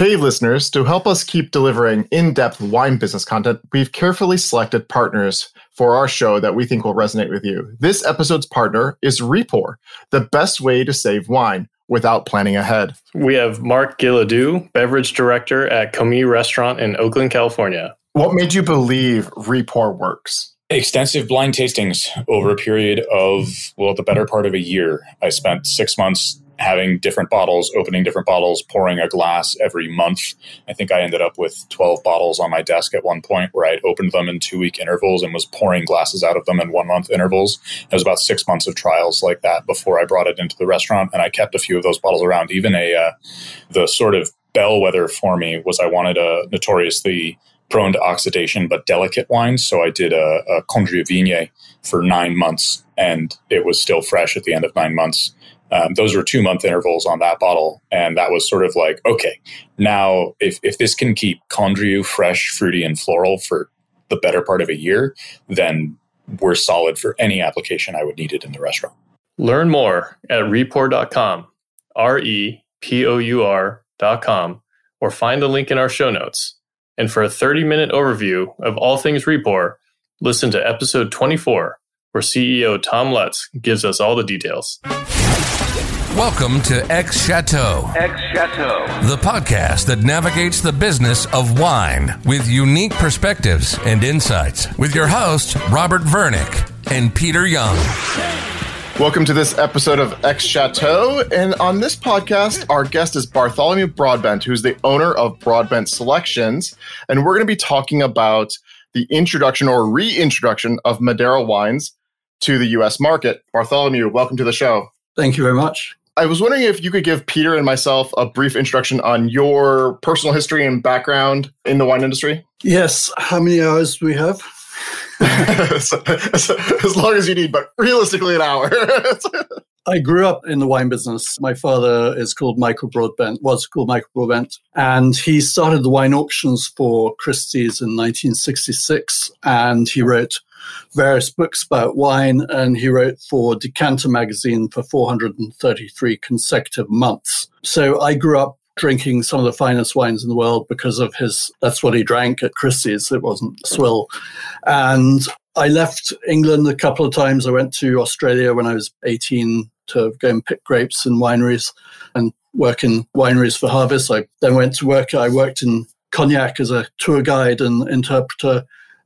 Hey, listeners, to help us keep delivering in depth wine business content, we've carefully selected partners for our show that we think will resonate with you. This episode's partner is Repour, the best way to save wine without planning ahead. We have Mark Gilladou, beverage director at Commis Restaurant in Oakland, California. What made you believe Repour works? Extensive blind tastings over a period of, well, the better part of a year. I spent six months having different bottles, opening different bottles, pouring a glass every month. I think I ended up with 12 bottles on my desk at one point where I'd opened them in two week intervals and was pouring glasses out of them in one month intervals. It was about six months of trials like that before I brought it into the restaurant. And I kept a few of those bottles around. Even a, uh, the sort of bellwether for me was I wanted a notoriously prone to oxidation but delicate wine. So I did a, a Condrieu Viognier for nine months and it was still fresh at the end of nine months. Um, those were two month intervals on that bottle. And that was sort of like, okay, now if, if this can keep Condrieu fresh, fruity, and floral for the better part of a year, then we're solid for any application I would need it in the restaurant. Learn more at repour.com, R E P O U R.com, or find the link in our show notes. And for a 30 minute overview of all things Repour, listen to episode 24, where CEO Tom Lutz gives us all the details. Welcome to X Chateau. X Chateau. The podcast that navigates the business of wine with unique perspectives and insights with your hosts, Robert Vernick and Peter Young. Welcome to this episode of X Chateau. And on this podcast, our guest is Bartholomew Broadbent, who's the owner of Broadbent Selections. And we're going to be talking about the introduction or reintroduction of Madeira wines to the US market. Bartholomew, welcome to the show. Thank you very much. I was wondering if you could give Peter and myself a brief introduction on your personal history and background in the wine industry. Yes. How many hours do we have? as, as, long as you need, but realistically, an hour. I grew up in the wine business. My father is called Michael Broadbent, was called Michael Broadbent, and he started the wine auctions for Christie's in 1966. And he wrote various books about wine, and he wrote for Decanter magazine for 433 consecutive months. So I grew up drinking some of the finest wines in the world because of his, that's what he drank at Christie's. It wasn't swill. And I left England a couple of times. I went to Australia when I was 18 to go and pick grapes in wineries and work in wineries for harvest. I then went to work, I worked in cognac as a tour guide and interpreter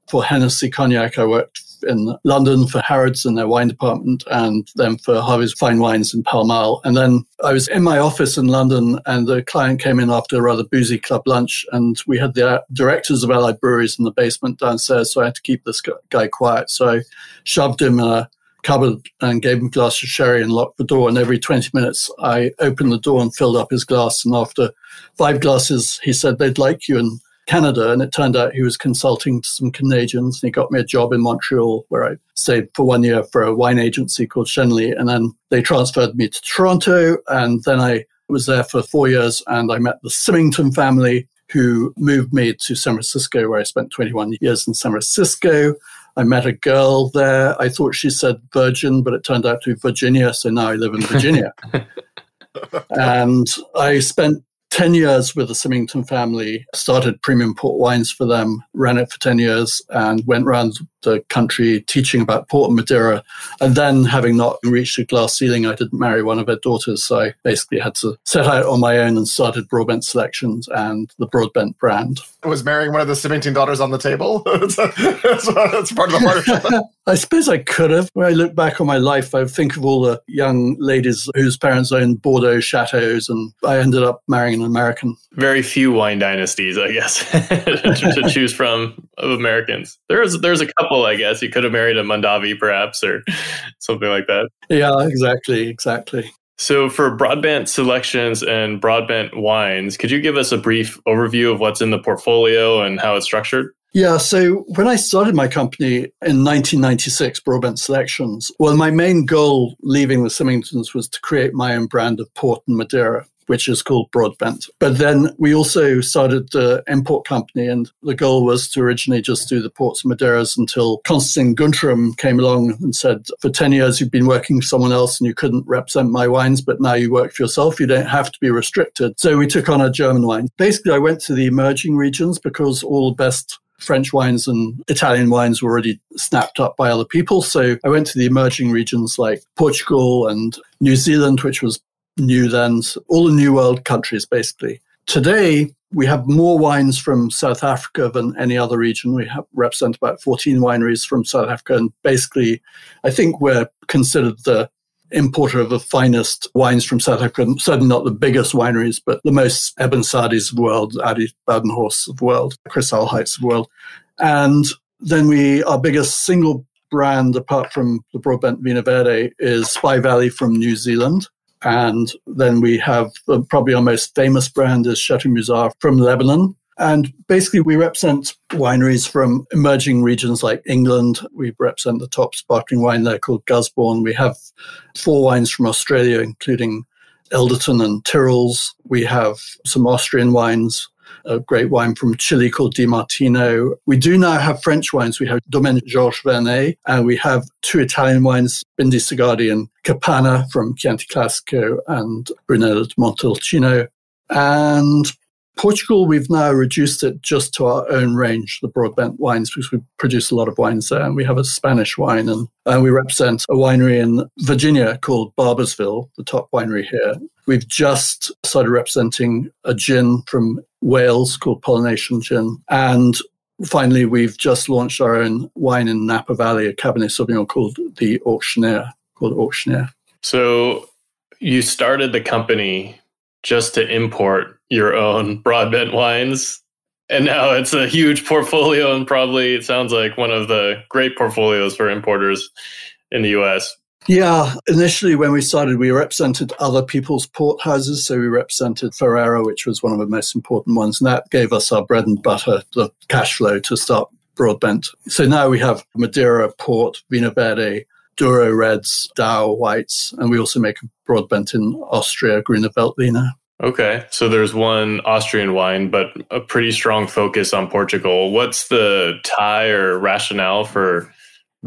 for Hennessy Cognac. I worked in London for Harrods in their wine department and then for Harvey's Fine Wines in Pall Mall. And then I was in my office in London and the client came in after a rather boozy club lunch and we had the directors of Allied Breweries in the basement downstairs. So I had to keep this guy quiet. So I shoved him in a cupboard and gave him a glass of sherry and locked the door. And every 20 minutes, I opened the door and filled up his glass. And after five glasses, he said, they'd like you. And Canada, and it turned out he was consulting to some Canadians. And he got me a job in Montreal, where I stayed for one year for a wine agency called Schenley. And then they transferred me to Toronto, and then I was there for four years, and I met the Symington family, who moved me to San Francisco, where I spent 21 years in San Francisco. I met a girl there. I thought she said Virgin, but it turned out to be Virginia. So now I live in Virginia. and I spent 10 years with the Symington family, started premium port wines for them, ran it for 10 years, and went around the country teaching about port and Madeira. And then, having not reached a glass ceiling, I didn't marry one of her daughters. So I basically had to set out on my own and started Broadbent Selections and the Broadbent brand. Was marrying one of the Symington daughters on the table? that's, that's part of the partnership. I suppose I could have. When I look back on my life, I think of all the young ladies whose parents owned Bordeaux chateaus, and I ended up marrying an American. Very few wine dynasties, I guess, to choose from of Americans. There's there's a couple, I guess. He could have married a Mondavi, perhaps, or something like that. Yeah, exactly, exactly. So, for Broadbent selections and Broadbent wines, could you give us a brief overview of what's in the portfolio and how it's structured? Yeah, so when I started my company in 1996, Broadbent Selections, well, my main goal leaving the Symingtons was to create my own brand of port and Madeira. Which is called Broadbent. But then we also started the import company, and the goal was to originally just do the ports of Madeiras until Constantine Guntrum came along and said, For 10 years, you've been working for someone else and you couldn't represent my wines, but now you work for yourself. You don't have to be restricted. So we took on a German wine. Basically, I went to the emerging regions because all the best French wines and Italian wines were already snapped up by other people. So I went to the emerging regions like Portugal and New Zealand, which was new then, all the New World countries basically. Today, we have more wines from South Africa than any other region. We have represent about 14 wineries from South Africa. And basically, I think we're considered the importer of the finest wines from South Africa. Certainly not the biggest wineries, but the most Eben Sadies of the world, Adi Badenhorst of the world, Chrysal Heights of the world. And then we, our biggest single brand apart from the Broadbent Vinho Verde is Spy Valley from New Zealand. And then we have uh, probably our most famous brand is Chateau Musar from Lebanon. And basically, we represent wineries from emerging regions like England. We represent the top sparkling wine there called Gusbourne. We have four wines from Australia, including Elderton and Tyrrell's. We have some Austrian wines, a great wine from Chile called De Martino. We do now have French wines. We have Domaine Georges Vernay, and we have two Italian wines, Bindi Sergardi and Capanna from Chianti Classico and Brunello di Montalcino. And Portugal, we've now reduced it just to our own range, the Broadbent wines, because we produce a lot of wines there. And we have a Spanish wine, and, and we represent a winery in Virginia called Barboursville, the top winery here. We've just started representing a gin from Wales called Pollination Gin. And finally, we've just launched our own wine in Napa Valley, a Cabernet Sauvignon called the Auctioneer, called Auctioneer. So you started the company just to import your own broadbent wines. And now it's a huge portfolio and probably it sounds like one of the great portfolios for importers in the US. Yeah, initially when we started, we represented other people's port houses. So we represented Ferreira, which was one of the most important ones. And that gave us our bread and butter, the cash flow to start Broadbent. So now we have Madeira, Port, Vinho Verde, Douro Reds, Dao Whites, and we also make Broadbent in Austria, Grüner Veltliner. Okay, so there's one Austrian wine, but a pretty strong focus on Portugal. What's the tie or rationale for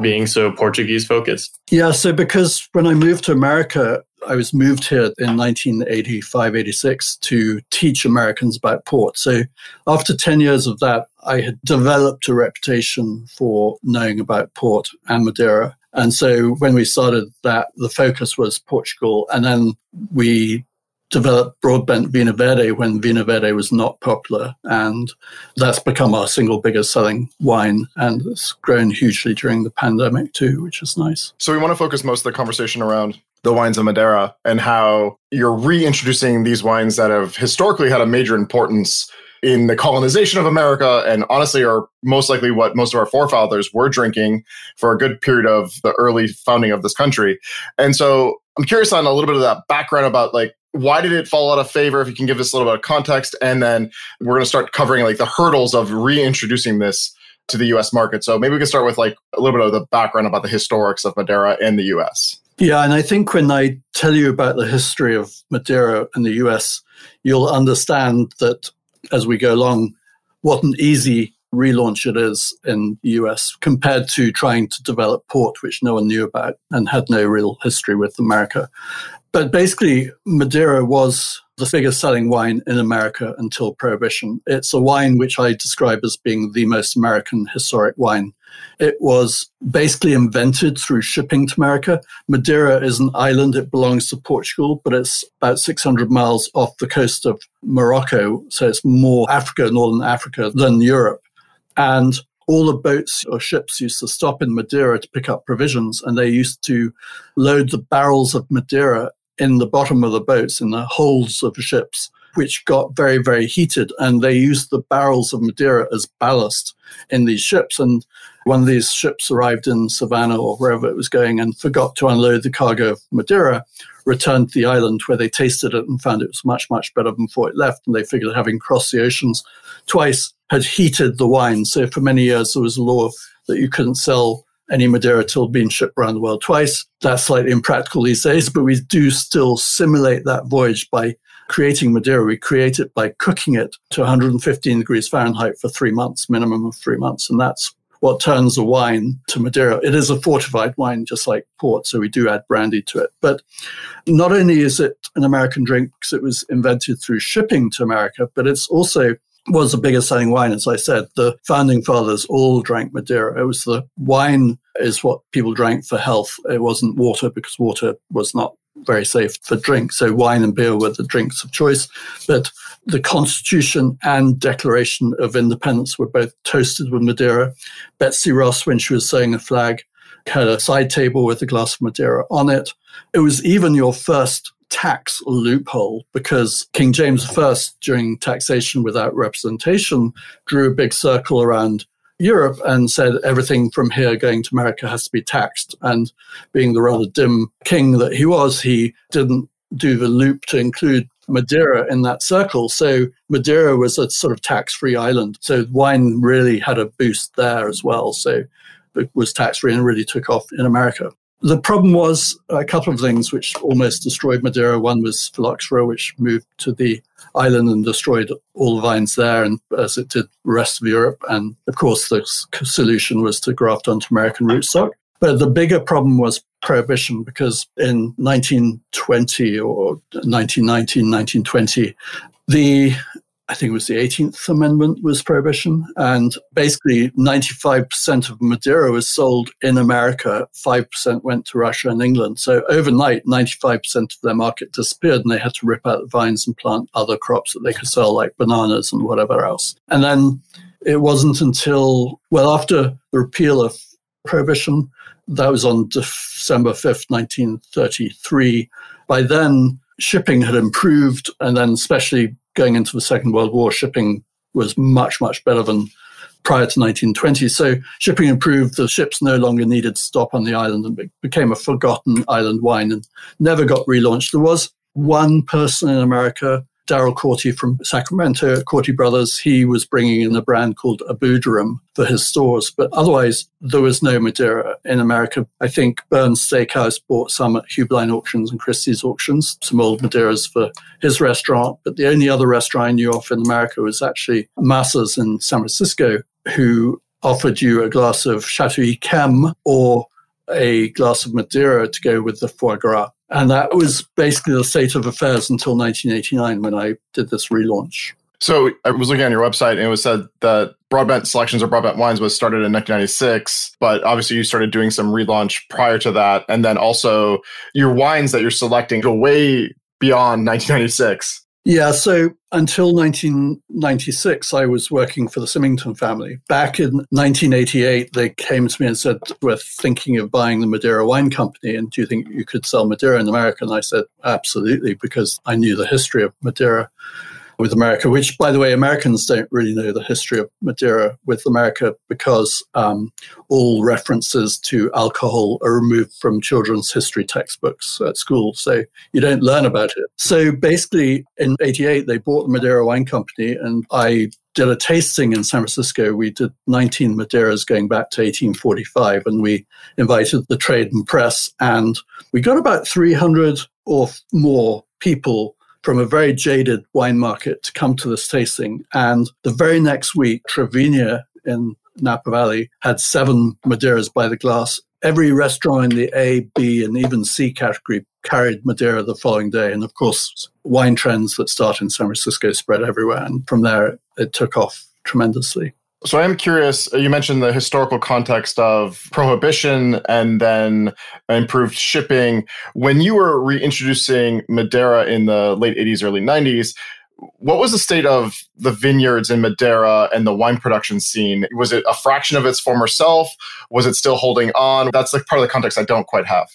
being so Portuguese focused? Yeah, so because when I moved to America, I was moved here in 1985, 86 to teach Americans about port. So after 10 years of that, I had developed a reputation for knowing about port and Madeira. And so when we started that, the focus was Portugal. And then we developed Broadbent Vinho Verde when Vinho Verde was not popular. And that's become our single biggest selling wine. And it's grown hugely during the pandemic too, which is nice. So we want to focus most of the conversation around the wines of Madeira and how you're reintroducing these wines that have historically had a major importance in the colonization of America and honestly are most likely what most of our forefathers were drinking for a good period of the early founding of this country. And so I'm curious on a little bit of that background about like why did it fall out of favor? If you can give us a little bit of context, and then we're going to start covering like the hurdles of reintroducing this to the U.S. market. So maybe we can start with like a little bit of the background about the historics of Madeira in the U.S. Yeah, and I think when I tell you about the history of Madeira in the U.S., you'll understand that as we go along, what an easy relaunch it is in the US compared to trying to develop port, which no one knew about and had no real history with America. But basically, Madeira was the biggest selling wine in America until Prohibition. It's a wine which I describe as being the most American historic wine. It was basically invented through shipping to America. Madeira is an island, it belongs to Portugal, but it's about 600 miles off the coast of Morocco. So it's more Africa, Northern Africa, than Europe. And all the boats or ships used to stop in Madeira to pick up provisions, and they used to load the barrels of Madeira in the bottom of the boats, in the holds of the ships, which got very, very heated. And they used the barrels of Madeira as ballast in these ships. And one of these ships arrived in Savannah or wherever it was going and forgot to unload the cargo of Madeira, returned to the island where they tasted it and found it was much, much better than before it left. And they figured having crossed the oceans twice had heated the wine. So for many years, there was a law that you couldn't sell any Madeira till being shipped around the world twice. That's slightly impractical these days, but we do still simulate that voyage by creating Madeira, we create it by cooking it to 115 degrees Fahrenheit for three months, minimum of three months. And that's what turns a wine to Madeira. It is a fortified wine, just like port, so we do add brandy to it. But not only is it an American drink because it was invented through shipping to America, but it's also was the biggest selling wine, as I said. The founding fathers all drank Madeira. It was the wine is what people drank for health. It wasn't water because water was not very safe for drink. So wine and beer were the drinks of choice. But the Constitution and Declaration of Independence were both toasted with Madeira. Betsy Ross, when she was sewing a flag, had a side table with a glass of Madeira on it. It was even your first tax loophole because King James I, during taxation without representation, drew a big circle around Europe and said everything from here going to America has to be taxed. And being the rather dim king that he was, he didn't do the loop to include Madeira in that circle. So Madeira was a sort of tax free island. So wine really had a boost there as well. So it was tax free and really took off in America. The problem was a couple of things which almost destroyed Madeira. One was phylloxera, which moved to the island and destroyed all the vines there, and as it did the rest of Europe. And of course, the solution was to graft onto American rootstock. But the bigger problem was prohibition because in 1920 or 1919, 1920, the I think it was the 18th Amendment was prohibition. And basically, 95% of Madeira was sold in America. 5% went to Russia and England. So overnight, 95% of their market disappeared and they had to rip out the vines and plant other crops that they could sell, like bananas and whatever else. And then it wasn't until, well, after the repeal of prohibition, that was on December 5th, 1933. By then, shipping had improved, and then especially going into the Second World War, shipping was much, much better than prior to 1920. So shipping improved. The ships no longer needed to stop on the island and became a forgotten island wine and never got relaunched. There was one person in America Darrell Corti from Sacramento, Corti Brothers, he was bringing in a brand called Abuderim for his stores. But otherwise, there was no Madeira in America. I think Bern's Steakhouse bought some at Heublein Auctions and Christie's Auctions, some old Madeiras for his restaurant. But the only other restaurant I knew of in America was actually Masa's in San Francisco, who offered you a glass of Chateau Yquem or a glass of Madeira to go with the foie gras. And that was basically the state of affairs until 1989 when I did this relaunch. So I was looking on your website and it was said that Broadbent Selections or Broadbent Wines was started in 1996, but obviously you started doing some relaunch prior to that. And then also your wines that you're selecting go way beyond 1996. Yeah, so until 1996, I was working for the Symington family. Back in 1988, they came to me and said, We're thinking of buying the Madeira Wine Company, and do you think you could sell Madeira in America? And I said, Absolutely, because I knew the history of Madeira with America, which, by the way, Americans don't really know the history of Madeira with America because um, all references to alcohol are removed from children's history textbooks at school. So you don't learn about it. So basically, in 88, they bought the Madeira Wine Company, and I did a tasting in San Francisco. We did 19 Madeiras going back to 1845, and we invited the trade and press, and we got about 300 or more people from a very jaded wine market to come to this tasting. And the very next week, Tra Vigne in Napa Valley had seven Madeiras by the glass. Every restaurant in the A, B, and even C category carried Madeira the following day. And of course, wine trends that start in San Francisco spread everywhere. And from there, it took off tremendously. So I am curious. Uh, you mentioned the historical context of prohibition and then improved shipping. When you were reintroducing Madeira in the late 80s, early 90s, what was the state of the vineyards in Madeira and the wine production scene? Was it a fraction of its former self? Was it still holding on? That's like part of the context I don't quite have.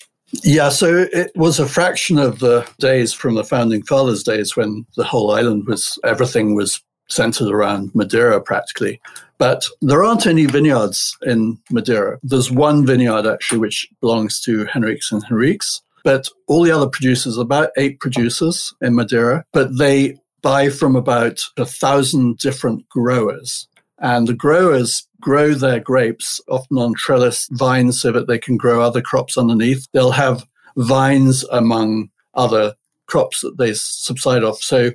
Yeah, so it was a fraction of the days from the founding fathers' days when the whole island was everything was centered around Madeira practically. But there aren't any vineyards in Madeira. There's one vineyard actually which belongs to Henriques and Henriques. But all the other producers, about eight producers in Madeira, but they buy from about a thousand different growers. And the growers grow their grapes often on trellis vines so that they can grow other crops underneath. They'll have vines among other crops that they subside off. So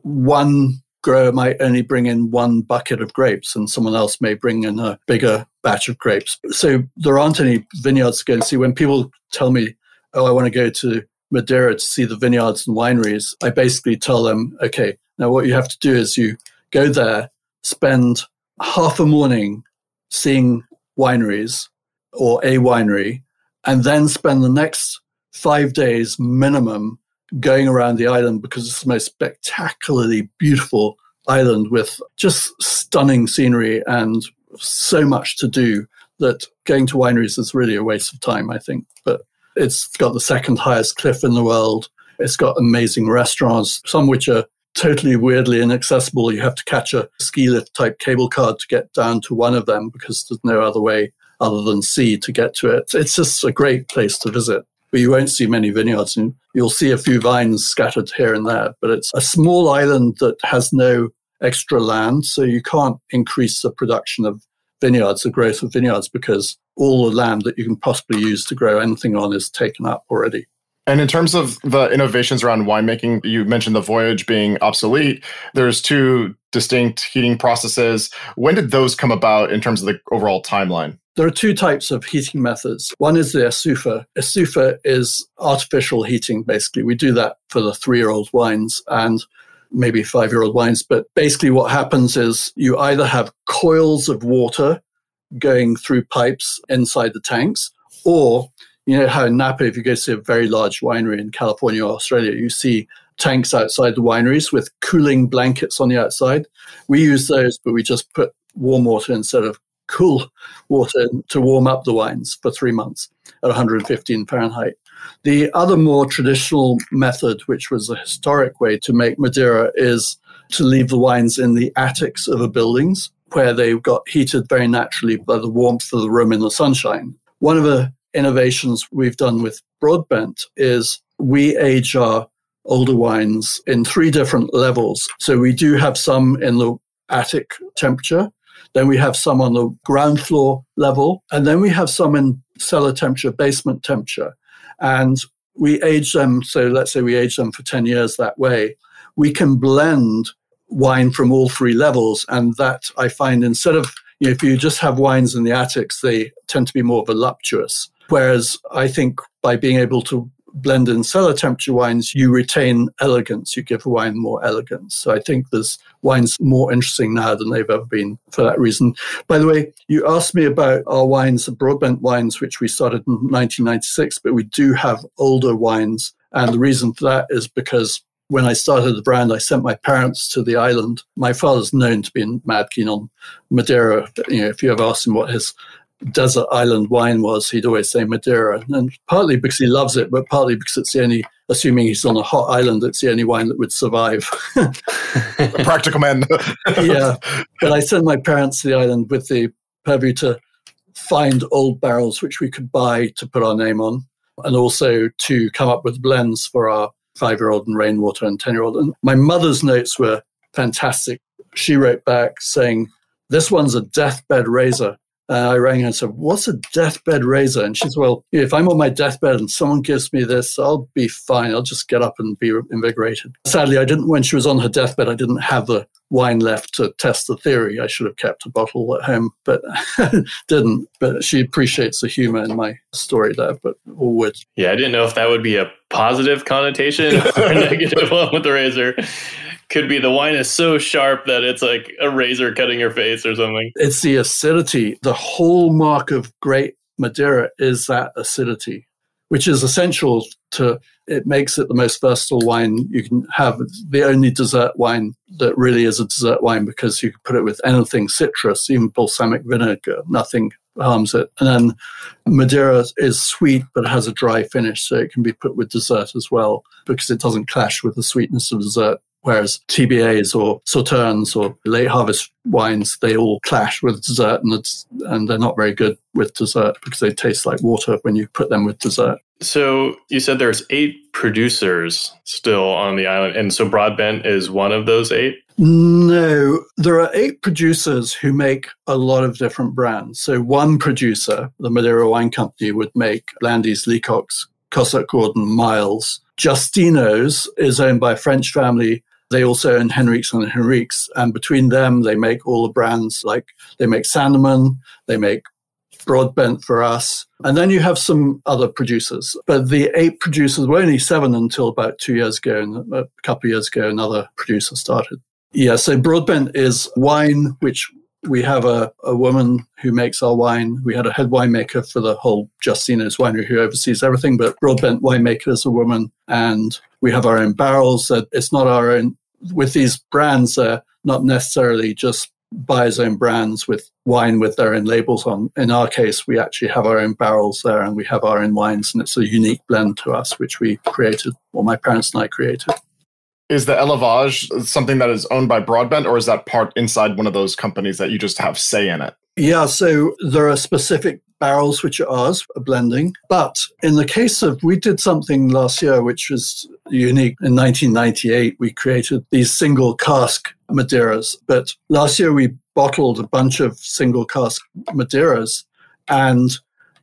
one grower might only bring in one bucket of grapes and someone else may bring in a bigger batch of grapes. So there aren't any vineyards to go and see. When people tell me, oh, I want to go to Madeira to see the vineyards and wineries, I basically tell them, okay, now what you have to do is you go there, spend half a morning seeing wineries or a winery, and then spend the next five days minimum going around the island because it's the most spectacularly beautiful island with just stunning scenery and so much to do that going to wineries is really a waste of time, I think. But it's got the second highest cliff in the world. It's got amazing restaurants, some which are totally weirdly inaccessible. You have to catch a ski lift type cable car to get down to one of them because there's no other way other than sea to get to it. It's just a great place to visit. But you won't see many vineyards and you'll see a few vines scattered here and there. But it's a small island that has no extra land, so you can't increase the production of vineyards, the growth of vineyards, because all the land that you can possibly use to grow anything on is taken up already. And in terms of the innovations around winemaking, you mentioned the voyage being obsolete. There's two distinct heating processes. When did those come about in terms of the overall timeline? There are two types of heating methods. One is the estufa. Estufa is artificial heating, basically. We do that for the three year old wines and maybe five year old wines. But basically, what happens is you either have coils of water going through pipes inside the tanks, or you know how in Napa, if you go to a very large winery in California or Australia, you see tanks outside the wineries with cooling blankets on the outside. We use those, but we just put warm water instead of cool water to warm up the wines for three months at 115 Fahrenheit. The other more traditional method, which was a historic way to make Madeira, is to leave the wines in the attics of the buildings where they got heated very naturally by the warmth of the room in the sunshine. One of the innovations we've done with Broadbent is we age our older wines in three different levels. So we do have some in the attic temperature, then we have some on the ground floor level, and then we have some in cellar temperature, basement temperature. And we age them, so let's say we age them for 10 years that way. We can blend wine from all three levels. And that I find instead of, you know, if you just have wines in the attics, they tend to be more voluptuous. Whereas I think by being able to blend in cellar temperature wines, you retain elegance. You give wine more elegance. So I think this wine's more interesting now than they've ever been for that reason. By the way, you asked me about our wines, the Broadbent wines, which we started in 1996, but we do have older wines. And the reason for that is because when I started the brand, I sent my parents to the island. My father's known to be mad keen on Madeira. You know, if you ever asked him what his desert island wine was, he'd always say Madeira. And partly because he loves it, but partly because it's the only, assuming he's on a hot island, it's the only wine that would survive. practical man. yeah. But I sent my parents to the island with the purview to find old barrels which we could buy to put our name on, and also to come up with blends for our five year old and rainwater and 10 year old. And my mother's notes were fantastic. She wrote back saying, This one's a deathbed razor. Uh, I rang her and said, What's a deathbed razor? And she said, Well, if I'm on my deathbed and someone gives me this, I'll be fine. I'll just get up and be invigorated. Sadly, I didn't, when she was on her deathbed, I didn't have the wine left to test the theory. I should have kept a bottle at home, but didn't. But she appreciates the humor in my story there, but all would. Yeah, I didn't know if that would be a positive connotation or a negative one with the razor could be the wine is so sharp that it's like a razor cutting your face or something. It's the acidity. The hallmark of great Madeira is that acidity, which is essential to it makes it the most versatile wine you can have. the only dessert wine that really is a dessert wine because you can put it with anything citrus, even balsamic vinegar, nothing harms it. And then Madeira is sweet but has a dry finish, so it can be put with dessert as well because it doesn't clash with the sweetness of dessert. Whereas TBAs or Sauternes or late harvest wines, they all clash with dessert and, and they're not very good with dessert because they taste like water when you put them with dessert. So you said there's eight producers still on the island, and so Broadbent is one of those eight. No, there are eight producers who make a lot of different brands. So one producer, the Madeira Wine Company, would make Blandy's Leacock's Cossart Gordon, Miles. Justino's is owned by a French family. They also own Henriques and Henriques. And between them, they make all the brands like they make Sandeman, they make Broadbent for us. And then you have some other producers. But the eight producers were only seven until about two years ago. And a couple of years ago, another producer started. Yeah, so Broadbent is wine, which we have a, a woman who makes our wine. We had a head winemaker for the whole Justino's winery who oversees everything, but Broadbent winemaker is a woman. And we have our own barrels. That it's not our own. With these brands, uh, not necessarily just buyer's own brands with wine with their own labels on. In our case, we actually have our own barrels there and we have our own wines, and it's a unique blend to us, which we created, or my parents and I created. Is the Élevage something that is owned by Broadbent, or is that part inside one of those companies that you just have say in it? Yeah, so there are specific barrels which are ours, a blending. But in the case of, we did something last year which was unique. In 1998, we created these single cask Madeiras. But last year, we bottled a bunch of single cask Madeiras and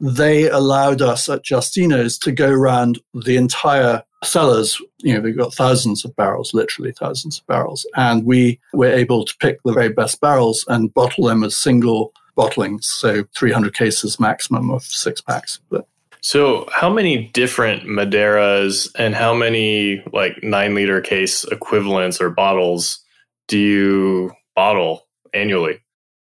they allowed us at Justino's to go around the entire cellars. You know, we've got thousands of barrels, literally thousands of barrels. And we were able to pick the very best barrels and bottle them as single bottlings. So 300 cases maximum of six packs. But so, how many different Madeiras and how many like nine liter case equivalents or bottles do you bottle annually?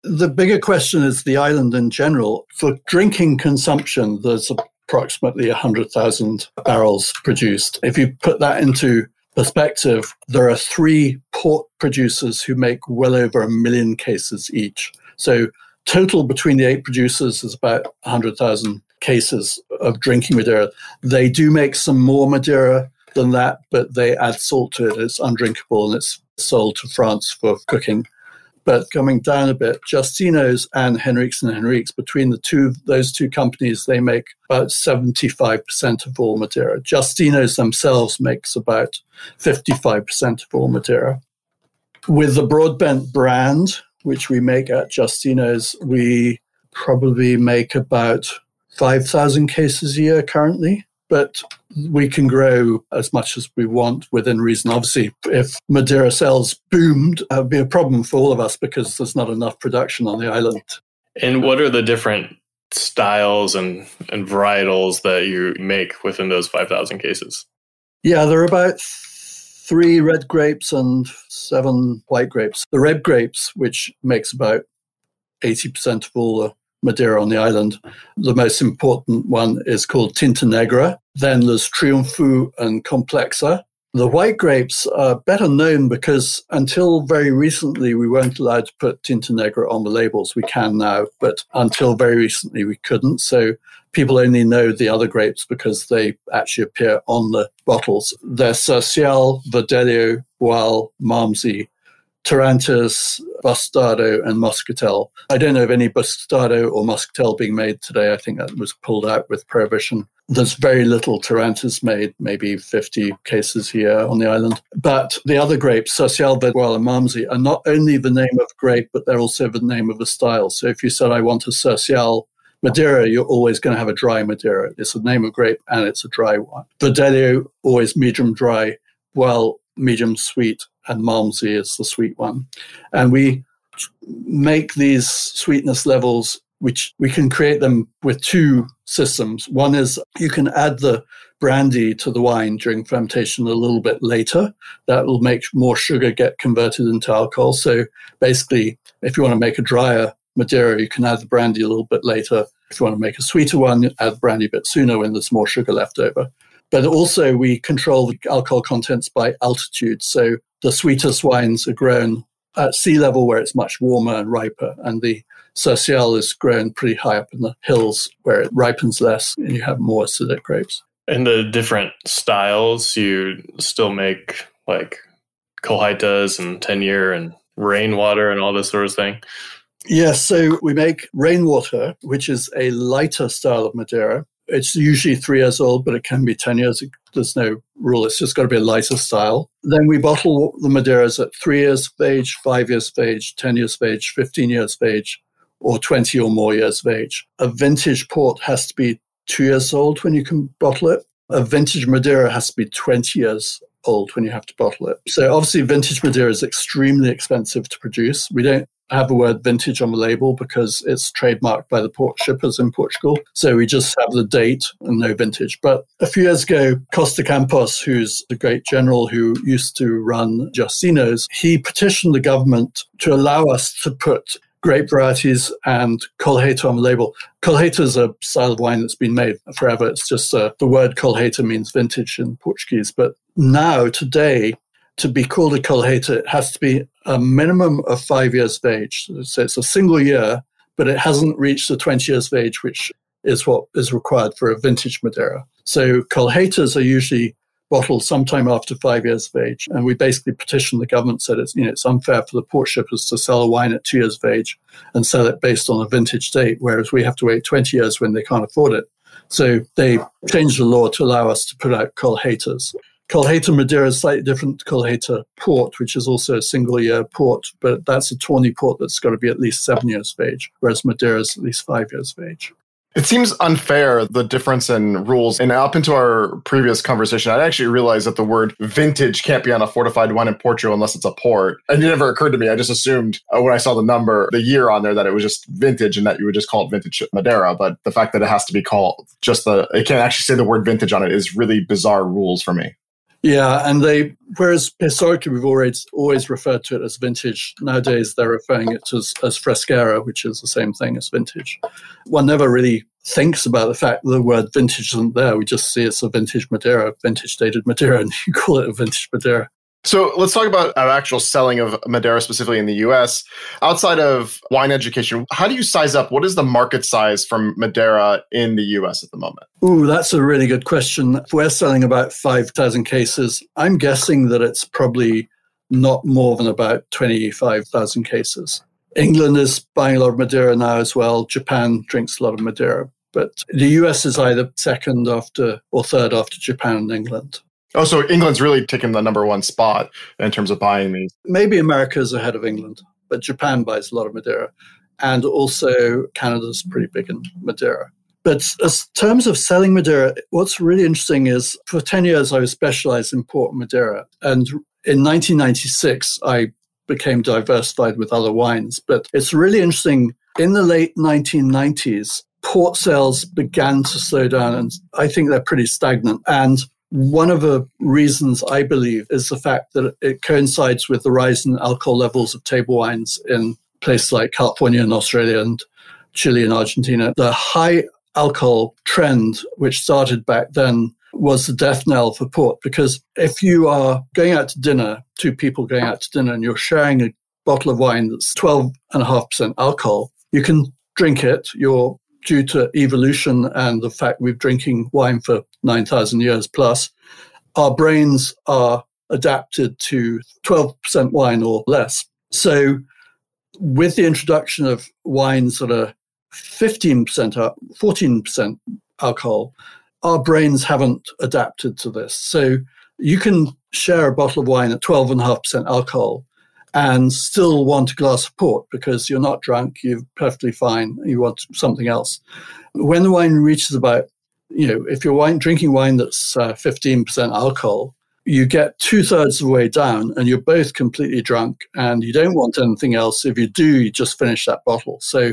The bigger question is the island in general. For drinking consumption, there's approximately 100,000 barrels produced. If you put that into perspective, there are three port producers who make well over a million cases each. So, total between the eight producers is about 100,000 cases of drinking Madeira. They do make some more Madeira than that, but they add salt to it. It's undrinkable and it's sold to France for cooking. But coming down a bit, Justino's and Henriques and Henriques, between the two those two companies, they make about 75% of all Madeira. Justino's themselves makes about 55% of all Madeira. With the Broadbent brand, which we make at Justino's, we probably make about 5,000 cases a year currently, but we can grow as much as we want within reason. Obviously, if Madeira sales boomed, that would be a problem for all of us because there's not enough production on the island. And what are the different styles and, and varietals that you make within those 5,000 cases? Yeah, there are about three red grapes and seven white grapes. The red grapes, which makes about 80% of all the Madeira on the island. The most important one is called Tinta Negra. Then there's Triunfo and Complexa. The white grapes are better known because until very recently we weren't allowed to put Tinta Negra on the labels. We can now, but until very recently we couldn't. So people only know the other grapes because they actually appear on the bottles. They're Sercial, Verdelho, Boal, Malmsey, Terrantez, Bastardo, and Moscatel. I don't know of any Bastardo or Moscatel being made today. I think that was pulled out with Prohibition. There's very little Terrantez made, maybe 50 cases here on the island. But the other grapes, Verdelho, and Malmsey, are not only the name of grape, but they're also the name of a style. So if you said, I want a Sercial Madeira, you're always going to have a dry Madeira. It's a name of grape and it's a dry one. Verdelho, always medium dry, well, medium sweet, and Malmsey is the sweet one. And we make these sweetness levels, which we can create them with two systems. One is you can add the brandy to the wine during fermentation a little bit later. That will make more sugar get converted into alcohol. So basically, if you want to make a drier Madeira, you can add the brandy a little bit later. If you want to make a sweeter one, add brandy a bit sooner when there's more sugar left over. But also, we control the alcohol contents by altitude. So the sweetest wines are grown at sea level where it's much warmer and riper, and the Sercial is grown pretty high up in the hills where it ripens less and you have more acidic grapes. And the different styles, you still make like colheitas and 10 year and rainwater and all this sort of thing? Yes, so we make rainwater, which is a lighter style of Madeira. It's usually three years old, but it can be 10 years. There's no rule. It's just got to be a lighter style. Then we bottle the Madeiras at three years of age, five years of age, 10 years of age, 15 years of age, or 20 or more years of age. A vintage port has to be two years old when you can bottle it. a vintage Madeira has to be 20 years old when you have to bottle it. So obviously vintage Madeira is extremely expensive to produce. We don't have the word vintage on the label because it's trademarked by the port shippers in Portugal. So we just have the date and no vintage. But a few years ago, Costa Campos, who's the great general who used to run Justinos, he petitioned the government to allow us to put grape varieties and colheita on the label. Colheita is a style of wine that's been made forever. It's just uh, the word colheita means vintage in Portuguese. But now, today, to be called a colheita, it has to be a minimum of five years of age. So it's a single year, but it hasn't reached the 20 years of age, which is what is required for a vintage Madeira. So colheitas are usually bottled sometime after five years of age. And we basically petitioned the government, said it's, you know, it's unfair for the port shippers to sell a wine at two years of age and sell it based on a vintage date, whereas we have to wait 20 years when they can't afford it. So they changed the law to allow us to put out colheitas. Colheita Madeira is slightly different to Colheita Port, which is also a single year port, but that's a tawny port that's got to be at least seven years of age, whereas Madeira is at least five years of age. It seems unfair the difference in rules. And up into our previous conversation, I actually realized that the word vintage can't be on a fortified wine in Portugal unless it's a port. And it never occurred to me. I just assumed uh, when I saw the number, the year on there, that it was just vintage and that you would just call it vintage Madeira. But the fact that it has to be called just the, it can't actually say the word vintage on it is really bizarre rules for me. Yeah, and they whereas historically we've always always referred to it as vintage. Nowadays they're referring it as, as frasqueira, which is the same thing as vintage. One never really thinks about the fact that the word vintage isn't there. We just see it's a vintage Madeira, vintage dated Madeira, and you call it a vintage Madeira. So let's talk about our actual selling of Madeira specifically in the US. Outside of wine education, how do you size up? What is the market size from Madeira in the US at the moment? Ooh, that's a really good question. We're selling about 5,000 cases. I'm guessing that it's probably not more than about 25,000 cases. England is buying a lot of Madeira now as well. Japan drinks a lot of Madeira. But the US is either second after or third after Japan and England. Oh, so England's really taken the number one spot in terms of buying these. Maybe America's ahead of England, but Japan buys a lot of Madeira. And also Canada's pretty big in Madeira. But as terms of selling Madeira, what's really interesting is for 10 years I was specialized in port Madeira. And in 1996, I became diversified with other wines. But it's really interesting. In the late 1990s, port sales began to slow down, and I think they're pretty stagnant. And one of the reasons I believe is the fact that it coincides with the rise in alcohol levels of table wines in places like California and Australia and Chile and Argentina. The high alcohol trend, which started back then, was the death knell for port. Because if you are going out to dinner, two people going out to dinner, and you're sharing a bottle of wine that's 12.5% alcohol, you can drink it. You're due to evolution and the fact we've drinking wine for 9,000 years plus, our brains are adapted to 12% wine or less. So, with the introduction of wines that are 15%, 14% alcohol, our brains haven't adapted to this. So, you can share a bottle of wine at 12.5% alcohol and still want a glass of port because you're not drunk, you're perfectly fine, you want something else. When the wine reaches about, you know, if you're wine, drinking wine that's uh, 15% alcohol, you get two thirds of the way down and you're both completely drunk and you don't want anything else. If you do, you just finish that bottle. So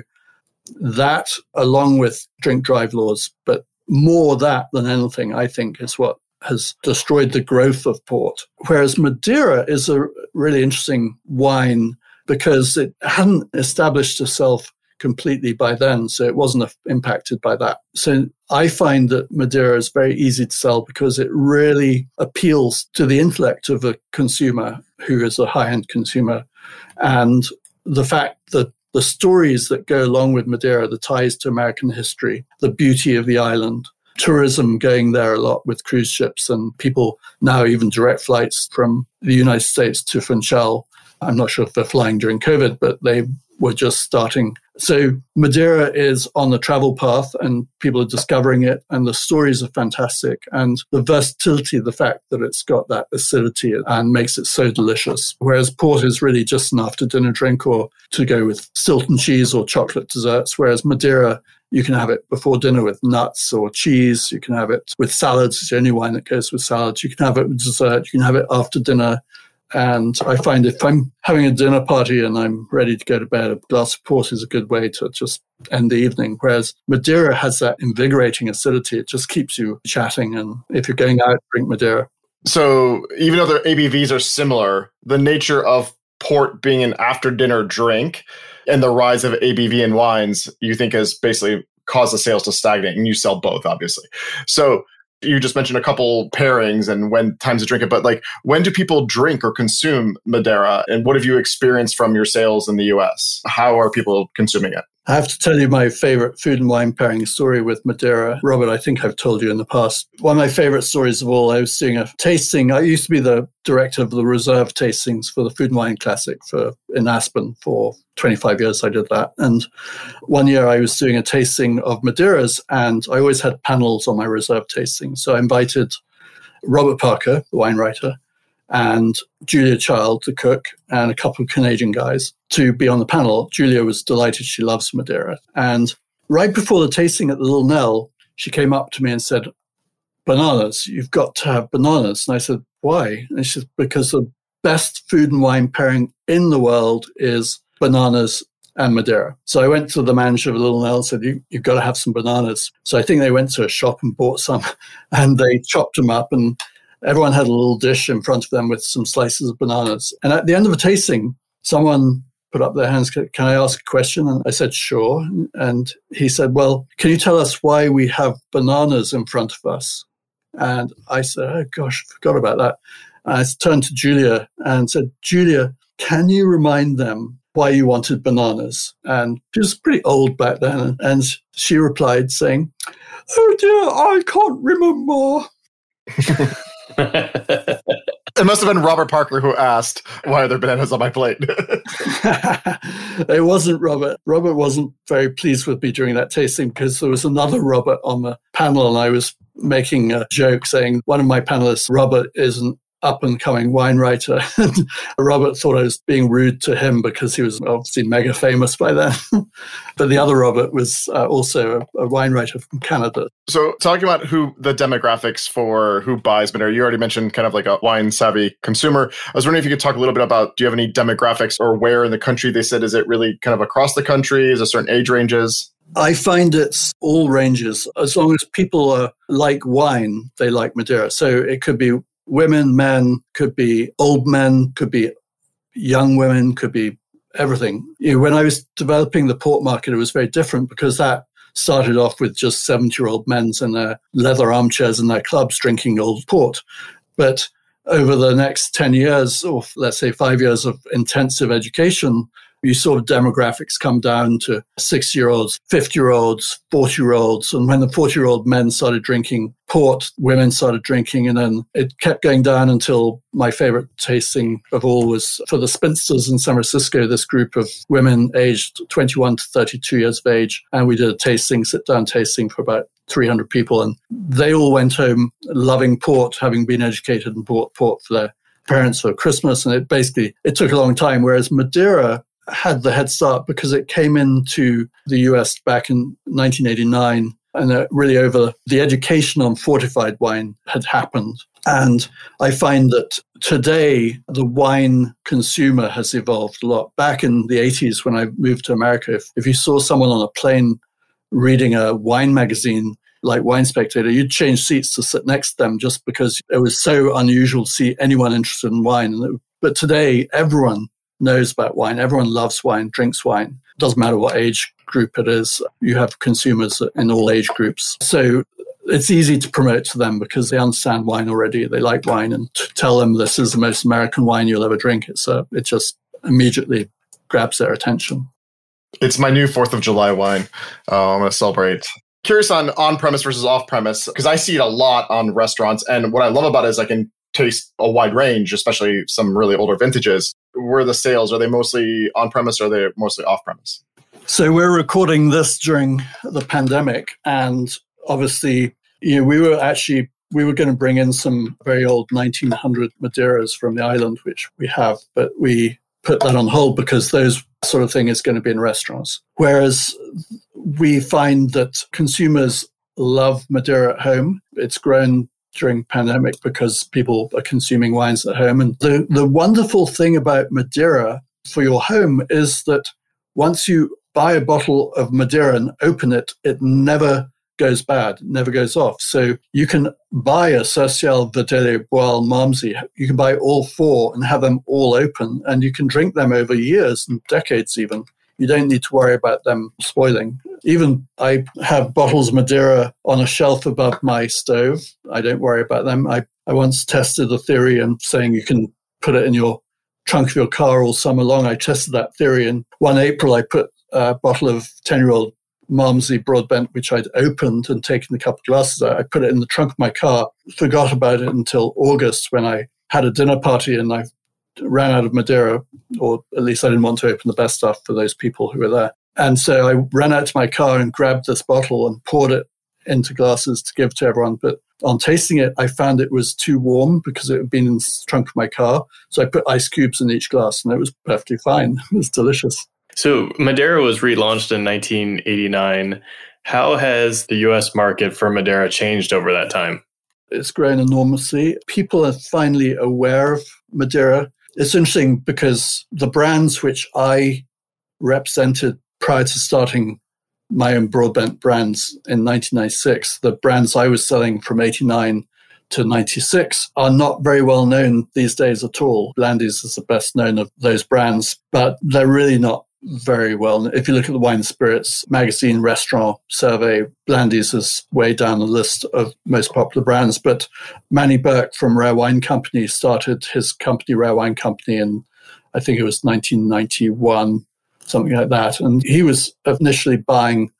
that, along with drink drive laws, but more that than anything, I think is what has destroyed the growth of port. Whereas Madeira is a really interesting wine because it hadn't established itself completely by then, so it wasn't impacted by that. So I find that Madeira is very easy to sell because it really appeals to the intellect of a consumer who is a high end consumer. And the fact that the stories that go along with Madeira, the ties to American history, the beauty of the island, tourism going there a lot with cruise ships and people now even direct flights from the United States to Funchal. I'm not sure if they're flying during COVID, but they were just starting. So Madeira is on the travel path and people are discovering it and the stories are fantastic and the versatility, the fact that it's got that acidity and makes it so delicious. Whereas port is really just an after dinner drink or to go with Stilton cheese or chocolate desserts. Whereas Madeira You can have it before dinner with nuts or cheese. You can have it with salads. It's the only wine that goes with salads. You can have it with dessert. You can have it after dinner. And I find if I'm having a dinner party and I'm ready to go to bed, a glass of port is a good way to just end the evening. Whereas Madeira has that invigorating acidity. It just keeps you chatting. And if you're going out, drink Madeira. So even though their ABVs are similar, the nature of port being an after dinner drink and the rise of ABV in wines, you think has basically caused the sales to stagnate and you sell both, obviously. So you just mentioned a couple pairings and when times to drink it, but like when do people drink or consume Madeira? And what have you experienced from your sales in the US? How are people consuming it? I have to tell you my favorite food and wine pairing story with Madeira. Robert, I think I've told you in the past. One of my favorite stories of all, I was doing a tasting. I used to be the director of the reserve tastings for the Food and Wine Classic for in Aspen for 25 years. I did that. And one year I was doing a tasting of Madeiras, and I always had panels on my reserve tasting. So I invited Robert Parker, the wine writer, and Julia Child, the cook, and a couple of Canadian guys to be on the panel. Julia was delighted. She loves Madeira. And right before the tasting at the Little Nell, she came up to me and said, Bananas, you've got to have bananas. And I said, Why? And she said, Because the best food and wine pairing in the world is bananas and Madeira. So I went to the manager of Little Nell and said, you, have got to have some bananas. So I think they went to a shop and bought some and they chopped them up and everyone had a little dish in front of them with some slices of bananas. And at the end of the tasting, someone put up their hands, can I ask a question? And I said, sure. And he said, well, can you tell us why we have bananas in front of us? And I said, oh gosh, I forgot about that. And I turned to Julia and said, Julia, can you remind them why you wanted bananas? And she was pretty old back then. And she replied saying, oh dear, I can't remember. it must have been Robert Parker who asked, Why are there bananas on my plate? it wasn't Robert. Robert wasn't very pleased with me during that tasting because there was another Robert on the panel and I was making a joke saying one of my panelists, Robert, isn't up and coming wine writer. Robert thought I was being rude to him because he was obviously mega famous by then. but the other Robert was uh, also a, a, wine writer from Canada. So, talking about who the demographics for who buys Madeira, you already mentioned kind of like a wine savvy consumer. I was wondering if you could talk a little bit about do you have any demographics or where in the country they said is it really kind of across the country? Is there certain age ranges? I find it's all ranges. As long as people are like wine, they like Madeira. So it could be women, men, could be old men, could be young women, could be everything. You know, when I was developing the port market, it was very different because that started off with just 70 year old men in their leather armchairs in their clubs drinking old port. But over the next 10 years, or let's say five years of intensive education, you saw demographics come down to six year olds, 50 year olds, 40 year olds. And when the 40 year old men started drinking port, women started drinking. And then it kept going down until my favorite tasting of all was for the spinsters in San Francisco, this group of women aged 21 to 32 years of age. And we did a tasting, sit down tasting for about 300 people. And they all went home loving port, having been educated and bought port for their parents for Christmas. And it basically, it took a long time. Whereas Madeira had the head start because it came into the US back in 1989 and really over the education on fortified wine had happened. And I find that today the wine consumer has evolved a lot. Back in the 80s, when I moved to America, if, if you saw someone on a plane reading a wine magazine like Wine Spectator, you'd change seats to sit next to them just because it was so unusual to see anyone interested in wine. But today, everyone knows about wine. Everyone loves wine, drinks wine. Doesn't matter what age group it is. You have consumers in all age groups. So it's easy to promote to them because they understand wine already. They like wine, and to tell them this is the most American wine you'll ever drink, it's a, it just immediately grabs their attention. It's my new Fourth of July wine. Uh, I'm going to celebrate. Curious on on premise versus off premise because I see it a lot on restaurants, and what I love about it is I can taste a wide range, especially some really older vintages. Where the sales are they mostly on premise or are they mostly off premise? So we're recording this during the pandemic, and obviously, you know, we were actually we were going to bring in some very old 1900 Madeiras from the island, which we have, but we put that on hold because those sort of thing is going to be in restaurants. Whereas we find that consumers love Madeira at home. It's grown during pandemic because people are consuming wines at home. And the, the wonderful thing about Madeira for your home is that once you buy a bottle of Madeira and open it, it never goes bad, never goes off. So you can buy a Sercial Verdelho Boal Malmsey. You can buy all four and have them all open, and you can drink them over years and decades even. You don't need to worry about them spoiling. Even I have bottles of Madeira on a shelf above my stove. I don't worry about them. I, I once tested the theory and saying you can put it in your trunk of your car all summer long. I tested that theory. And one April, I put a bottle of 10 year old Malmsey Broadbent, which I'd opened and taken a couple of glasses out. I put it in the trunk of my car, forgot about it until August when I had a dinner party and I ran out of Madeira, or at least I didn't want to open the best stuff for those people who were there. And so I ran out to my car and grabbed this bottle and poured it into glasses to give to everyone. But on tasting it, I found it was too warm because it had been in the trunk of my car. So I put ice cubes in each glass and it was perfectly fine. It was delicious. So Madeira was relaunched in 1989. How has the US market for Madeira changed over that time? It's grown enormously. People are finally aware of Madeira. It's interesting because the brands which I represented prior to starting my own Broadbent brands in 1996, the brands I was selling from 89 to 96 are not very well known these days at all. Blandy's is the best known of those brands, but they're really not very well. If you look at the Wine Spirits magazine restaurant survey, Blandy's is way down the list of most popular brands. But Mannie Berk from Rare Wine Company started his company, Rare Wine Company, in I think it was 1991, something like that. And he was initially buying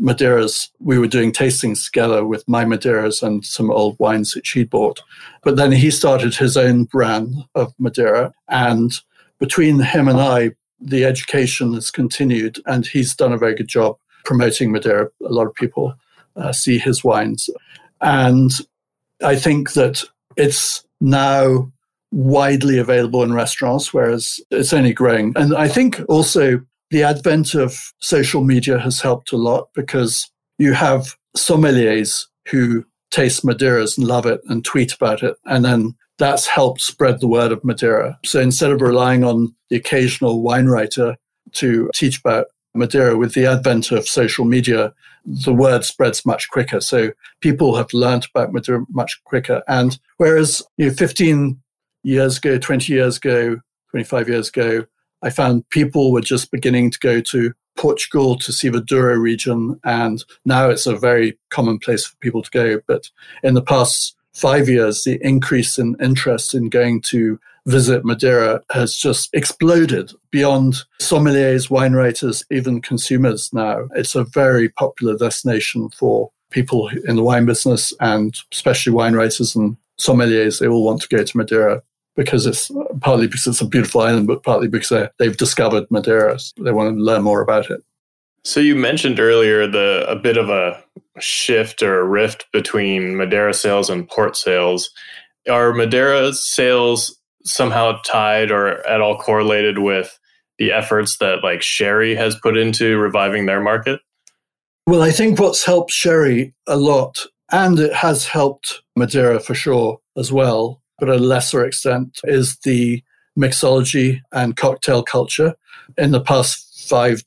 Madeiras. We were doing tastings together with my Madeiras and some old wines that she'd bought. But then he started his own brand of Madeira. And between him and I, the education has continued, and he's done a very good job promoting Madeira. A lot of people uh, see his wines. And I think that it's now widely available in restaurants, whereas it's only growing. And I think also the advent of social media has helped a lot because you have sommeliers who taste Madeiras and love it and tweet about it. And then that's helped spread the word of Madeira. So instead of relying on the occasional wine writer to teach about Madeira, with the advent of social media, the word spreads much quicker. So people have learned about Madeira much quicker. And whereas you know, 15 years ago, 20 years ago, 25 years ago, I found people were just beginning to go to Portugal to see the Douro region. And now it's a very common place for people to go. But in the past five years, the increase in interest in going to visit Madeira has just exploded beyond sommeliers, wine writers, even consumers now. It's a very popular destination for people in the wine business and especially wine writers and sommeliers. They all want to go to Madeira because it's partly because it's a beautiful island, but partly because they've discovered Madeira. So they want to learn more about it. So you mentioned earlier the a bit of a shift or rift between Madeira sales and port sales. Are Madeira sales somehow tied or at all correlated with the efforts that like Sherry has put into reviving their market? Well, I think what's helped Sherry a lot, and it has helped Madeira for sure as well, but a lesser extent, is the mixology and cocktail culture. In the past five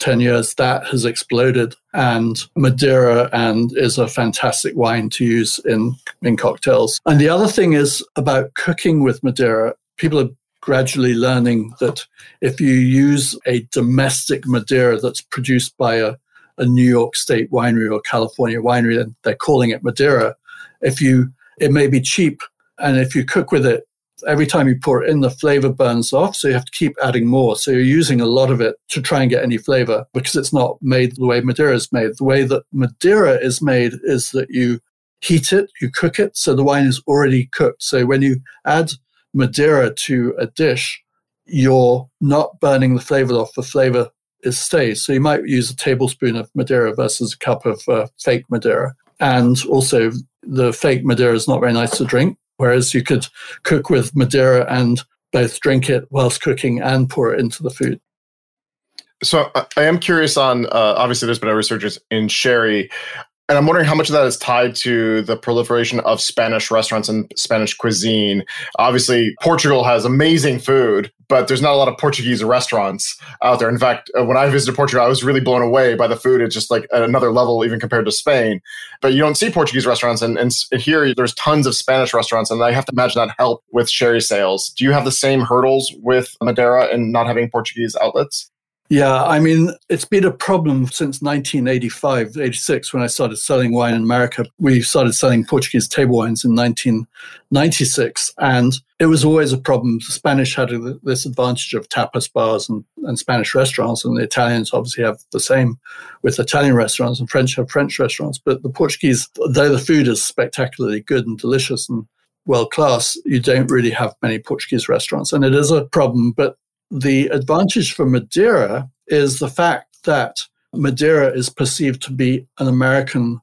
10 years, that has exploded. And Madeira and is a fantastic wine to use in, in cocktails. And the other thing is about cooking with Madeira. People are gradually learning that if you use a domestic Madeira that's produced by a, a New York State winery or California winery, and they're calling it Madeira, if you it may be cheap, and if you cook with it every time you pour it in, the flavor burns off. So you have to keep adding more. So you're using a lot of it to try and get any flavor because it's not made the way Madeira is made. The way that Madeira is made is that you heat it, you cook it. So the wine is already cooked. So when you add Madeira to a dish, you're not burning the flavor off. The flavor is stays. So you might use a tablespoon of Madeira versus a cup of uh, fake Madeira. And also, the fake Madeira is not very nice to drink. Whereas you could cook with Madeira and both drink it whilst cooking and pour it into the food. So I am curious on. Uh, obviously, there's been a resurgence in sherry. And I'm wondering how much of that is tied to the proliferation of Spanish restaurants and Spanish cuisine. Obviously, Portugal has amazing food, but there's not a lot of Portuguese restaurants out there. In fact, uh, when I visited Portugal, I was really blown away by the food. It's just like at another level, even compared to Spain. But you don't see Portuguese restaurants, and, and here there's tons of Spanish restaurants, and I have to imagine that helped with sherry sales. Do you have the same hurdles with Madeira and not having Portuguese outlets? Yeah, I mean, it's been a problem since 1985, 86, when I started selling wine in America. We started selling Portuguese table wines in 1996, and it was always a problem. The Spanish had this advantage of tapas bars and, and Spanish restaurants, and the Italians obviously have the same with Italian restaurants, and French have French restaurants. But the Portuguese, though the food is spectacularly good and delicious and world class, you don't really have many Portuguese restaurants. And it is a problem. But the advantage for Madeira is the fact that Madeira is perceived to be an American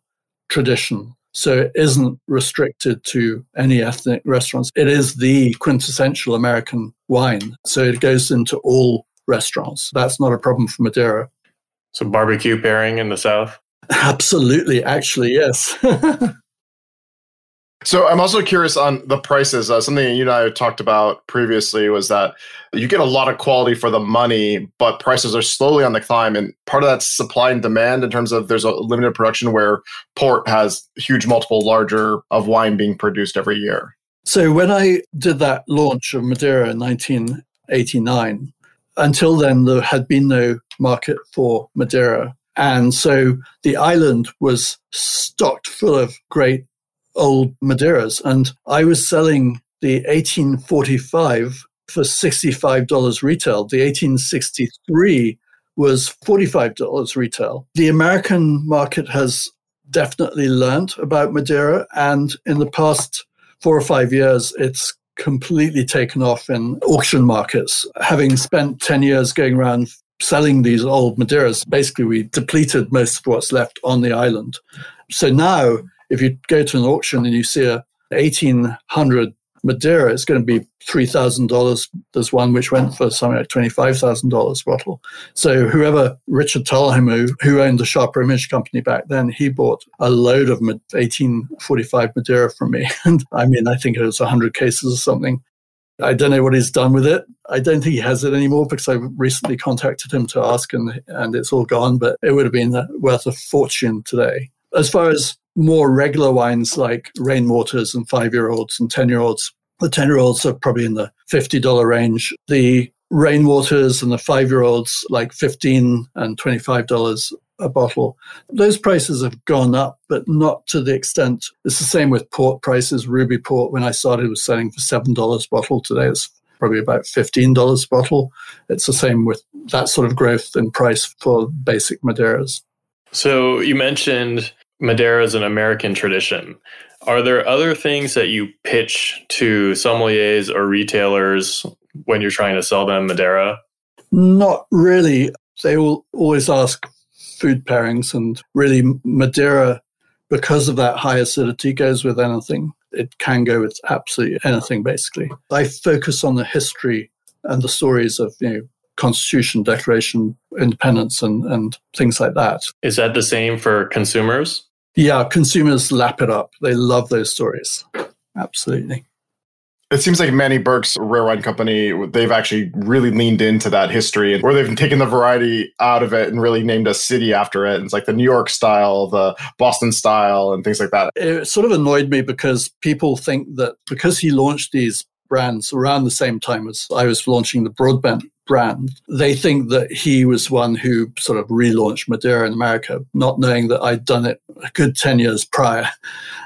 tradition. So it isn't restricted to any ethnic restaurants. It is the quintessential American wine. So it goes into all restaurants. That's not a problem for Madeira. So barbecue pairing in the South? Absolutely, actually, yes. So I'm also curious on the prices. Uh, something you and I talked about previously was that you get a lot of quality for the money, but prices are slowly on the climb. And part of that's supply and demand in terms of there's a limited production where port has huge multiple larger of wine being produced every year. So when I did that launch of Madeira in 1989, until then there had been no market for Madeira. And so the island was stocked full of great old Madeiras. And I was selling the 1845 for $65 retail. The 1863 was $45 retail. The American market has definitely learned about Madeira. And in the past four or five years, it's completely taken off in auction markets. Having spent 10 years going around selling these old Madeiras, basically we depleted most of what's left on the island. So now if you go to an auction and you see a 1800 Madeira, it's going to be $3,000. There's one which went for something like $25,000 bottle. So whoever, Richard Thalheimer, who owned the Sharper Image Company back then, he bought a load of 1845 Madeira from me. And I mean, I think it was 100 cases or something. I don't know what he's done with it. I don't think he has it anymore because I recently contacted him to ask and, and it's all gone, but it would have been uh, worth a fortune today. As far as more regular wines like rainwaters and five year olds and 10 year olds. The 10 year olds are probably in the $50 range. The rainwaters and the five year olds, like 15 and $25 a bottle. Those prices have gone up, but not to the extent. It's the same with port prices. Ruby Port, when I started, was selling for $7 a bottle. Today it's probably about $15 a bottle. It's the same with that sort of growth in price for basic Madeiras. So you mentioned Madeira is an American tradition. Are there other things that you pitch to sommeliers or retailers when you're trying to sell them Madeira? Not really. They will always ask food pairings, and really, Madeira, because of that high acidity, goes with anything. It can go with absolutely anything, basically. I focus on the history and the stories of you know Constitution, Declaration, Independence, and, and things like that. Is that the same for consumers? Yeah, consumers lap it up. They love those stories. Absolutely. It seems like Mannie Berk's Rare Wine Company, they've actually really leaned into that history where they've taken the variety out of it and really named a city after it. It's like the New York style, the Boston style, and things like that. It sort of annoyed me because people think that because he launched these brands around the same time as I was launching the Broadbent brand. They think that he was one who sort of relaunched Madeira in America, not knowing that I'd done it a good 10 years prior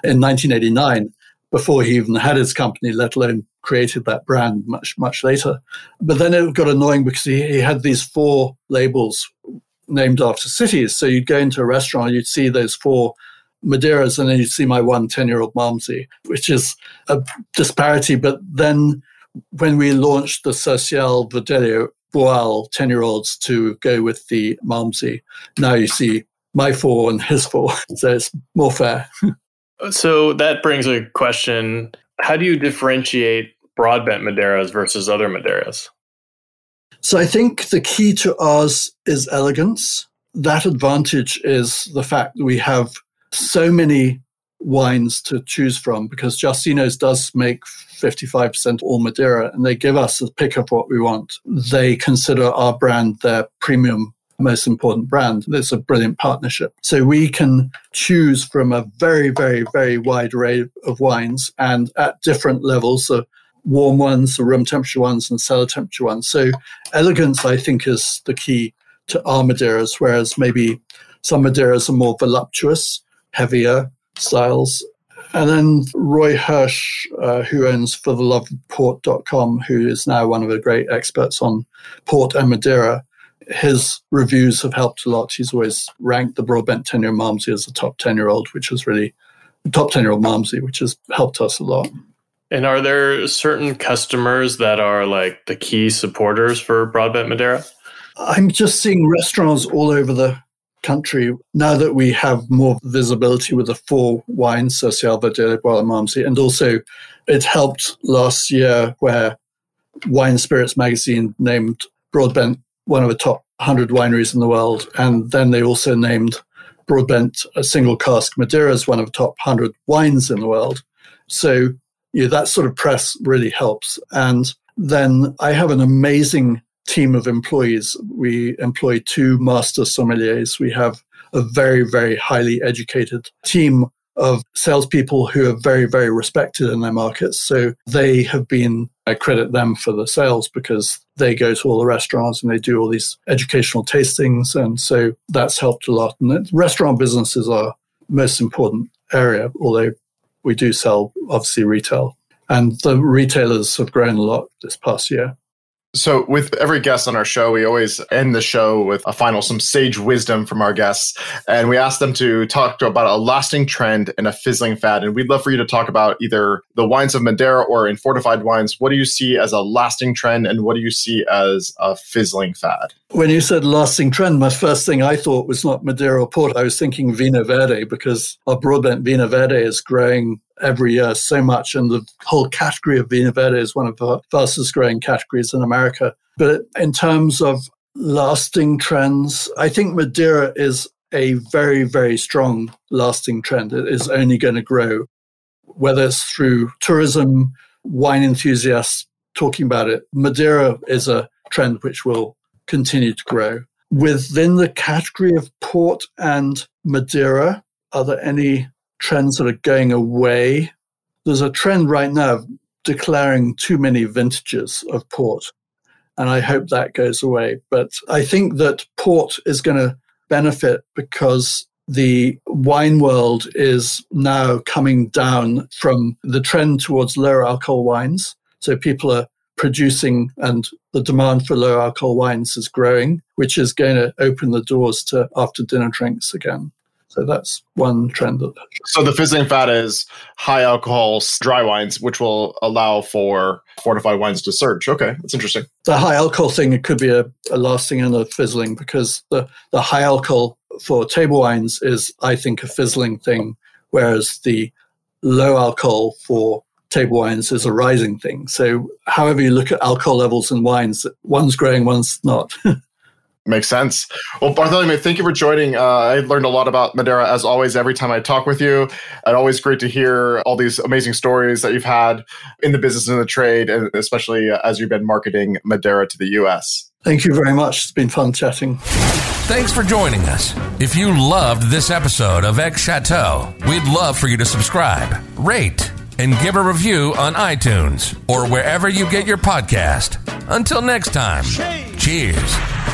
in 1989 before he even had his company, let alone created that brand much, much later. But then it got annoying because he, he had these four labels named after cities. So you'd go into a restaurant, you'd see those four Madeiras, and then you'd see my one 10 year old Malmsey, which is a disparity. But then when we launched the Sercial Verdelho Boal 10 year olds to go with the Malmsey, now you see my four and his four. So it's more fair. so that brings a question How do you differentiate Broadbent Madeiras versus other Madeiras? So I think the key to ours is elegance. That advantage is the fact that we have so many wines to choose from because Justino's does make 55% all Madeira and they give us a pick of what we want. They consider our brand their premium most important brand. It's a brilliant partnership. So we can choose from a very, very, very wide array of wines and at different levels, the warm ones, the room temperature ones, and cellar temperature ones. So elegance, I think, is the key to our Madeiras, whereas maybe some Madeiras are more voluptuous, heavier, styles. And then Roy Hersh, uh, who owns For the Love of Port.com, who is now one of the great experts on port and Madeira, his reviews have helped a lot. He's always ranked the Broadbent 10 year Malmsey as the top 10 year old, which is really the top 10 year old Malmsey, which has helped us a lot. And are there certain customers that are like the key supporters for Broadbent Madeira? I'm just seeing restaurants all over the country now that we have more visibility with the four wines, Sercial de Guadalamamsi, and also it helped last year where Wine Spirits magazine named Broadbent one of the top 100 wineries in the world. And then they also named Broadbent a single cask Madeira as one of the top 100 wines in the world. So that sort of press really helps. And then I have an amazing team of employees. We employ two master sommeliers. We have a very, very highly educated team of salespeople who are very, very respected in their markets. So they have been, I credit them for the sales because they go to all the restaurants and they do all these educational tastings. And so that's helped a lot. And restaurant business is our most important area, although we do sell obviously retail. And the retailers have grown a lot this past year. So, with every guest on our show, we always end the show with a final, some sage wisdom from our guests. And we ask them to talk to about a lasting trend and a fizzling fad. And we'd love for you to talk about either the wines of Madeira or in fortified wines. What do you see as a lasting trend and what do you see as a fizzling fad? When you said lasting trend, my first thing I thought was not Madeira or Port. I was thinking Vinho Verde because our Broadbent Vinho Verde is growing every year so much. And the whole category of Vinho Verde is one of the fastest growing categories in America. But in terms of lasting trends, I think Madeira is a very, very strong lasting trend. It is only going to grow, whether it's through tourism, wine enthusiasts talking about it. Madeira is a trend which will continue to grow. Within the category of port and Madeira, are there any trends that are going away. There's a trend right now declaring too many vintages of port. And I hope that goes away. But I think that port is going to benefit because the wine world is now coming down from the trend towards lower alcohol wines. So people are producing and the demand for low alcohol wines is growing, which is going to open the doors to after dinner drinks again. So that's one trend. That so the fizzling fat is high alcohol dry wines, which will allow for fortified wines to surge. Okay, that's interesting. The high alcohol thing, it could be a, a lasting and a fizzling because the, the high alcohol for table wines is, I think, a fizzling thing, whereas the low alcohol for table wines is a rising thing. So however you look at alcohol levels in wines, one's growing, one's not. Makes sense. Well, Bartholomew, thank you for joining. Uh, I learned a lot about Madeira as always every time I talk with you. And always great to hear all these amazing stories that you've had in the business and the trade, and especially as you've been marketing Madeira to the US. Thank you very much. It's been fun chatting. Thanks for joining us. If you loved this episode of X Chateau, we'd love for you to subscribe, rate, and give a review on iTunes or wherever you get your podcast. Until next time, cheers.